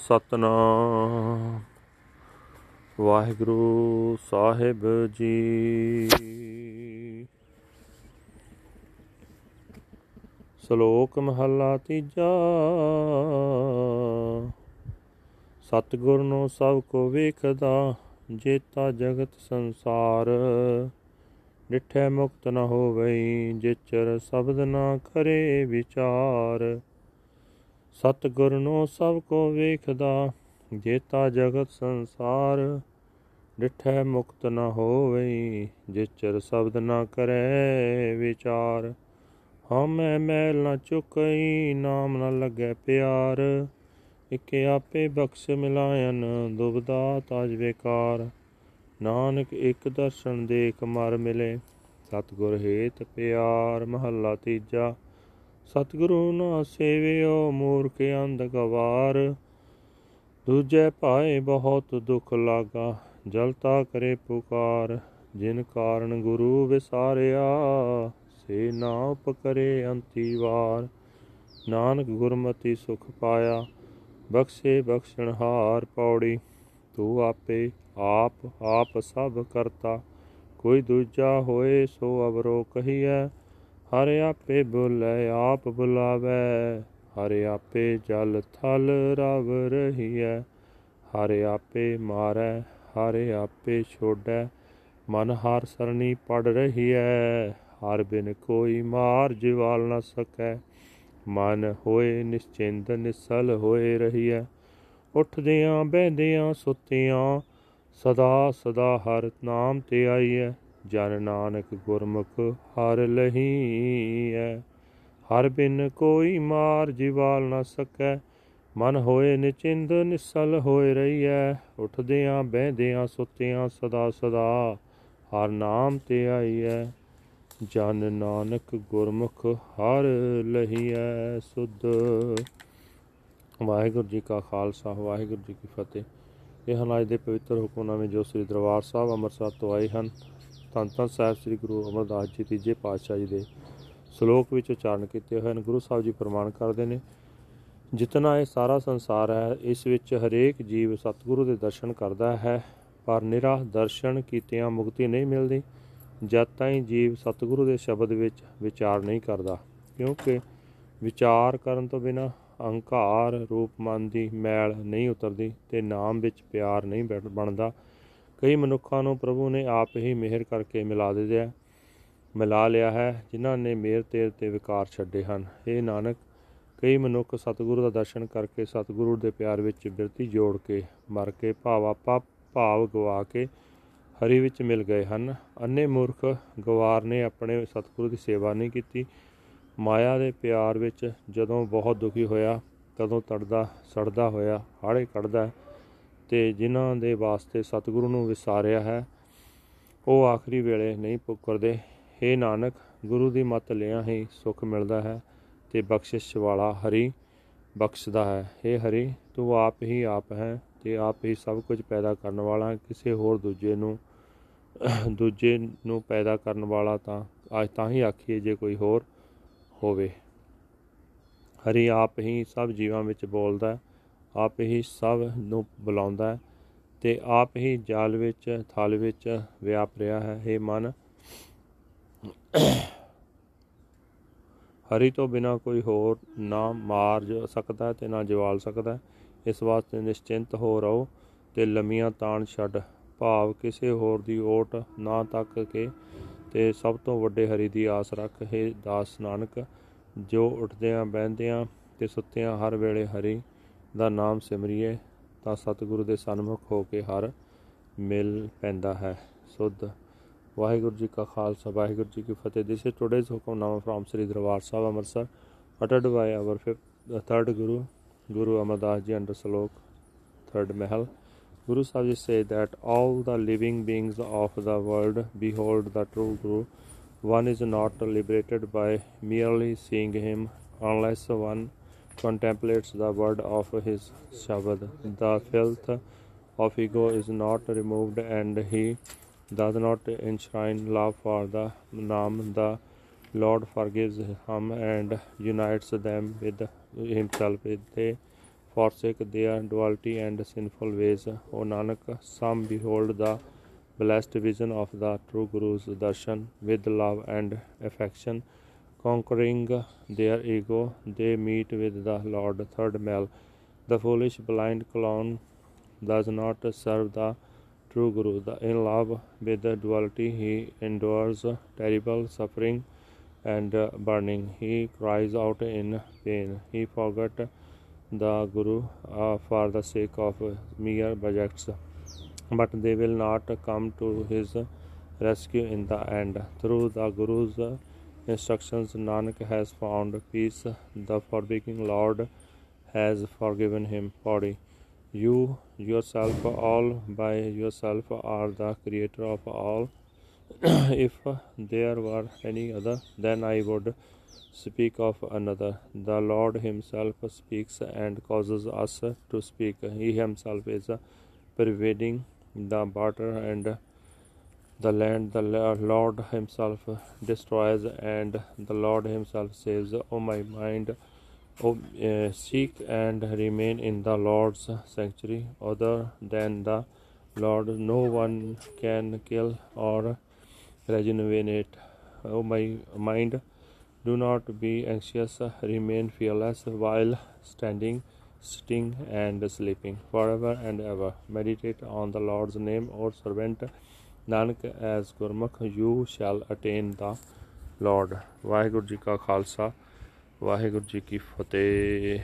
ਸਤਨਾਮ। ਵਾਹਿਗੁਰੂ ਸਾਹਿਬ ਜੀ। ਸ਼ਲੋਕ ਮਹਲਾ ਤੀਜਾ। ਸਤਿਗੁਰ ਨੂੰ ਸਭ ਕੋ ਵੇਖਦਾ, ਜੇਤਾ ਜਗਤ ਸੰਸਾਰ। ਡਿਠੈ ਮੁਕਤ ਨ ਹੋਵਈ, ਜਿਚਰ ਸ਼ਬਦ ਨਾ ਕਰੇ ਵਿਚਾਰ। ਸਤਿਗੁਰ ਨੂੰ ਸਭ ਕੋ ਵੇਖਦਾ, ਜੇਤਾ ਜਗਤ ਸੰਸਾਰ, ਡਿਠੈ ਮੁਕਤ ਨ ਹੋਵਈ, ਜਿਚਰ ਸ਼ਬਦ ਨਾ ਕਰੇ ਵਿਚਾਰ। ਹਮੈ ਮੈਲ ਨ ਚੁਕਈ, ਨਾਮ ਨ ਲੱਗੈ ਪਿਆਰ। ਇਕ ਆਪੇ ਬਖਸ਼ ਮਿਲਾਇਨ, ਦੁਬਦਾ ਤਾਜ ਵੇਕਾਰ ਨਾਨਕ ਇੱਕ ਦਰਸ਼ਨ ਦੇਖ ਮਰ ਮਿਲੇ, ਸਤਿਗੁਰ ਹੇਤ ਪਿਆਰ ਮਹੱਲਾ ਤੀਜਾ। ਸਤਿਗੁਰੂ ਨਾ ਸੇਵਿਓ ਮੂਰਖ ਅੰਧ ਗਵਾਰ। ਦੂਜੇ ਭਾਏ ਬਹੁਤ ਦੁਖ ਲਾਗਾ ਜਲਤਾ ਕਰੇ ਪੁਕਾਰ। ਜਿਨ ਕਾਰਨ ਗੁਰੂ ਵਿਸਾਰਿਆ, ਸੇ ਨਾ ਉਪਕਰੇ ਅੰਤੀ ਵਾਰ। ਨਾਨਕ ਗੁਰਮਤੀ ਸੁਖ ਪਾਇਆ, ਬਖਸ਼ੇ ਬਖਸ਼ਣਹਾਰ ਪੌੜੀ। ਤੂੰ ਆਪੇ ਆਪ ਆਪ ਸਭ ਕਰਤਾ। ਕੋਈ ਦੂਜਾ ਹੋਏ ਸੋ ਅਵਰੋ ਕਹੀਐ ਹਰ ਆਪੇ ਬੁਲੇ ਆਪ ਬੁਲਾਵੇ, ਹਰ ਆਪੇ ਜਲ ਥਲ ਰਵ ਰਹੀਐ। ਹਰ ਆਪੇ ਮਾਰੈ, ਹਰ ਆਪੇ ਛੋੜੈ, ਮਨ ਹਰ ਸਰਣੀ ਪੜ ਰਹੀਐ। ਹਰ ਬਿਨ ਕੋਈ ਮਾਰ ਜਿਵਾਲ ਨ ਸਕੈ, ਮਨ ਹੋਏ ਨਿਸ਼ਚਿੰਤ ਨਿਸਲ ਹੋਏ ਰਹੀਐ। ਉੱਠਦਿਆਂ, ਬਹਿੰਦਿਆਂ, ਸੁੱਤਿਆਂ, ਸਦਾ ਸਦਾ ਹਰ ਨਾਮ ਤੇ ਆਈਐ। ਜਨ ਨਾਨਕ ਗੁਰਮੁਖ ਹਰ ਲਹੀਐ। ਹਰ ਬਿਨ ਕੋਈ ਮਾਰ ਜਿਵਾਲ ਨ ਸਕੈ। ਮਨ ਹੋਏ ਨਿਚਿੰਦ ਨਿਸਲ ਹੋਏ ਰਹੀਐ। ਉੱਠਦਿਆਂ ਬਹਿੰਦਿਆਂ ਸੁੱਤਿਆਂ ਸਦਾ ਸਦਾ ਹਰ ਨਾਮ ਤੇ ਆਈਐ। ਜਨ ਨਾਨਕ ਗੁਰਮੁਖ ਹਰ ਲਹੀਐ ਸੁਧ। ਵਾਹਿਗੁਰੂ ਜੀ ਕਾ ਖਾਲਸਾ, ਵਾਹਿਗੁਰੂ ਜੀ ਕੀ ਫਤਿਹ। ਇਹ ਹਨ ਅੱਜ ਦੇ ਪਵਿੱਤਰ ਹੁਕਮਨਾਮੇ ਜੋ ਸ੍ਰੀ ਦਰਬਾਰ ਸਾਹਿਬ ਅੰਮ੍ਰਿਤਸਰ ਤੋਂ ਆਏ ਹਨ। ਧੰਨ ਧੰਨ ਸਾਹਿਬ ਸ੍ਰੀ ਗੁਰੂ ਅਮਰਦਾਸ ਜੀ ਤੀਜੇ ਪਾਤਸ਼ਾਹ ਜੀ ਦੇ ਸ਼ਲੋਕ ਵਿੱਚ ਉਚਾਰਨ ਕੀਤੇ ਹੋਏ ਹਨ। ਗੁਰੂ ਸਾਹਿਬ ਜੀ ਪ੍ਰਮਾਣ ਕਰਦੇ ਨੇ, ਜਿਤਨਾ ਇਹ ਸਾਰਾ ਸੰਸਾਰ ਹੈ, ਇਸ ਵਿੱਚ ਹਰੇਕ ਜੀਵ ਸਤਿਗੁਰੂ ਦੇ ਦਰਸ਼ਨ ਕਰਦਾ ਹੈ, ਪਰ ਨਿਰਾ ਦਰਸ਼ਨ ਕੀਤਿਆਂ ਮੁਕਤੀ ਨਹੀਂ ਮਿਲਦੀ, ਜਦ ਤਾਈਂ ਜੀਵ ਸਤਿਗੁਰੂ ਦੇ ਸ਼ਬਦ ਵਿੱਚ ਵਿਚਾਰ ਨਹੀਂ ਕਰਦਾ। ਕਿਉਂਕਿ ਵਿਚਾਰ ਕਰਨ ਤੋਂ ਬਿਨਾ ਅਹੰਕਾਰ ਰੂਪ ਮਨ ਦੀ ਮੈਲ ਨਹੀਂ ਉਤਰਦੀ ਤੇ ਨਾਮ ਵਿੱਚ ਪਿਆਰ ਨਹੀਂ ਬਣਦਾ। ਕਈ ਮਨੁੱਖਾਂ ਨੂੰ ਪ੍ਰਭੂ ਨੇ ਆਪ ਹੀ ਮਿਹਰ ਕਰਕੇ ਮਿਲਾ ਦਿੱਤਾ ਮਿਲਾ ਲਿਆ ਹੈ, ਜਿਨ੍ਹਾਂ ਨੇ ਮੇਰ ਤੇਰ ਤੇ ਵਿਕਾਰ ਛੱਡੇ ਹਨ। ਇਹ ਨਾਨਕ, ਕਈ ਮਨੁੱਖ ਸਤਿਗੁਰੂ ਦਾ ਦਰਸ਼ਨ ਕਰਕੇ ਸਤਿਗੁਰੂ ਦੇ ਪਿਆਰ ਵਿੱਚ ਬਿਰਤੀ ਜੋੜ ਕੇ ਮਰ ਕੇ ਭਾਵਾਪਾ ਭਾਵ ਗਵਾ ਕੇ ਹਰੀ ਵਿੱਚ ਮਿਲ ਗਏ ਹਨ। ਅੰਨੇ ਮੂਰਖ ਗਵਾਰ ਨੇ ਆਪਣੇ ਸਤਿਗੁਰੂ ਦੀ ਸੇਵਾ ਨਹੀਂ ਕੀਤੀ। ਮਾਇਆ ਦੇ ਪਿਆਰ ਵਿੱਚ ਜਦੋਂ ਬਹੁਤ ਦੁਖੀ ਹੋਇਆ, ਤਦੋਂ ਤੜਦਾ, ਸੜਦਾ ਹੋਇਆ, ਹਾੜੇ ਕੱਢਦਾ ਤੇ ਜਿਨ੍ਹਾਂ ਦੇ ਵਾਸਤੇ ਸਤਿਗੁਰੂ ਨੂੰ ਵਿਸਾਰਿਆ ਹੈ, ਉਹ ਆਖਰੀ ਵੇਲੇ ਨਹੀਂ ਪੁੱਕਰਦੇ। हे ਨਾਨਕ, ਗੁਰੂ ਦੀ ਮੱਤ ਲਿਆ ਹੀ ਸੁਖ ਮਿਲਦਾ ਹੈ ਤੇ ਬਖਸ਼ਿਸ਼ ਵਾਲਾ ਹਰੀ ਬਖਸ਼ਦਾ ਹੈ। हे ਹਰੀ, ਤੂੰ ਆਪ ਹੀ ਆਪ ਹੈ ਤੇ ਆਪ ਹੀ ਸਭ ਕੁਝ ਪੈਦਾ ਕਰਨ ਵਾਲਾ ਕਿਸੇ ਹੋਰ ਦੂਜੇ ਨੂੰ ਦੂਜੇ ਨੂੰ ਪੈਦਾ ਕਰਨ ਵਾਲਾ ਤਾਂ, ਅੱਜ ਤਾਂ ਹੀ ਆਖੀਏ ਜੇ ਕੋਈ ਹੋਰ ਹੋਵੇ। ਹਰੀ ਆਪ ਹੀ ਸਭ ਜੀਵਾਂ ਵਿੱਚ ਬੋਲਦਾ ਆਪ ਹੀ ਸਭ ਨੂੰ ਬੁਲਾਉਂਦਾ ਤੇ ਆਪ ਹੀ ਜਾਲ ਵਿੱਚ, ਥਲ ਵਿੱਚ ਵਿਆਪ ਰਿਹਾ ਹੈ। हे ਮਨ, ਹਰੀ ਤੋਂ ਬਿਨਾ ਕੋਈ ਹੋਰ ਨਾ ਮਾਰ ਸਕਦਾ ਤੇ ਨਾ ਜਵਾਲ ਸਕਦਾ। ਇਸ ਵਾਸਤੇ ਨਿਸ਼ਚਿੰਤ ਹੋ ਰਹੋ ਤੇ ਲੰਮੀਆਂ ਤਾਣ ਛੱਡ। ਭਾਵ ਕਿਸੇ ਹੋਰ ਦੀ ਓਟ ਨਾ ਤੱਕ ਕੇ ਤੇ ਸਭ ਤੋਂ ਵੱਡੇ ਹਰੀ ਦੀ ਆਸ ਰੱਖ। ਹੈ ਦਾਸ ਨਾਨਕ, ਜੋ ਉੱਠਦਿਆਂ, ਬਹਿੰਦਿਆਂ ਤੇ ਸੁੱਤਿਆਂ ਹਰ ਵੇਲੇ ਹਰੀ ਦਾ ਨਾਮ ਸਿਮਰਿਏ ਤਾਂ ਸਤਿਗੁਰੂ ਦੇ ਸਨਮੁਖ ਹੋ ਕੇ ਹਰ ਮਿਲ ਪੈਂਦਾ ਹੈ ਸੁਧ ਵਾਹਿਗੁਰੂ ਜੀ ਕਾ ਖਾਲਸਾ ਵਾਹਿਗੁਰੂ ਜੀ ਕੀ ਫਤਿਹ this is today's hukamnama from Sri Darbar Sahib Amritsar ਅਟਡ by our third Guru Guru Amardas ji under shlok third Mahal Guru Sahib say that all the living beings of the world behold the true Guru. One is not liberated by merely seeing him unless one contemplates the word of his shabad the filth of ego is not removed and he does not enshrine love for the Naam, the Lord forgives him and unites them with himself. They forsake their duality and sinful ways. O Nanak, some behold the blessed vision of the true Guru's darshan with love and affection. Conquering their ego, they meet with the Lord. Third male, the foolish blind clown does not serve the true Guru. The, in love with the duality, he endures terrible suffering and burning. He cries out in pain. He forgot the Guru uh, for the sake of mere projects, but they will not come to his rescue in the end. Through the Guru's instructions, Nanak has found peace. The forgiving Lord has forgiven him. Body. You yourself, all by yourself, are the creator of all. if there were any other, then I would speak of another. The Lord Himself speaks and causes us to speak. He Himself is pervading the water and the land. The Lord Himself destroys and the Lord Himself saves. O my mind, O, uh, seek and remain in the Lord's sanctuary. Other than the Lord, no one can kill or rejuvenate. O my mind, do not be anxious, remain fearless while standing, sitting, and sleeping. Forever and ever meditate on the Lord's name, O servant Nanak as Gurmukh you shall attain the Lord Waheguru ji ਕਾ ਖਾਲਸਾ ਵਾਹਿਗੁਰੂ ਜੀ ਕੀ ਫਤਿਹ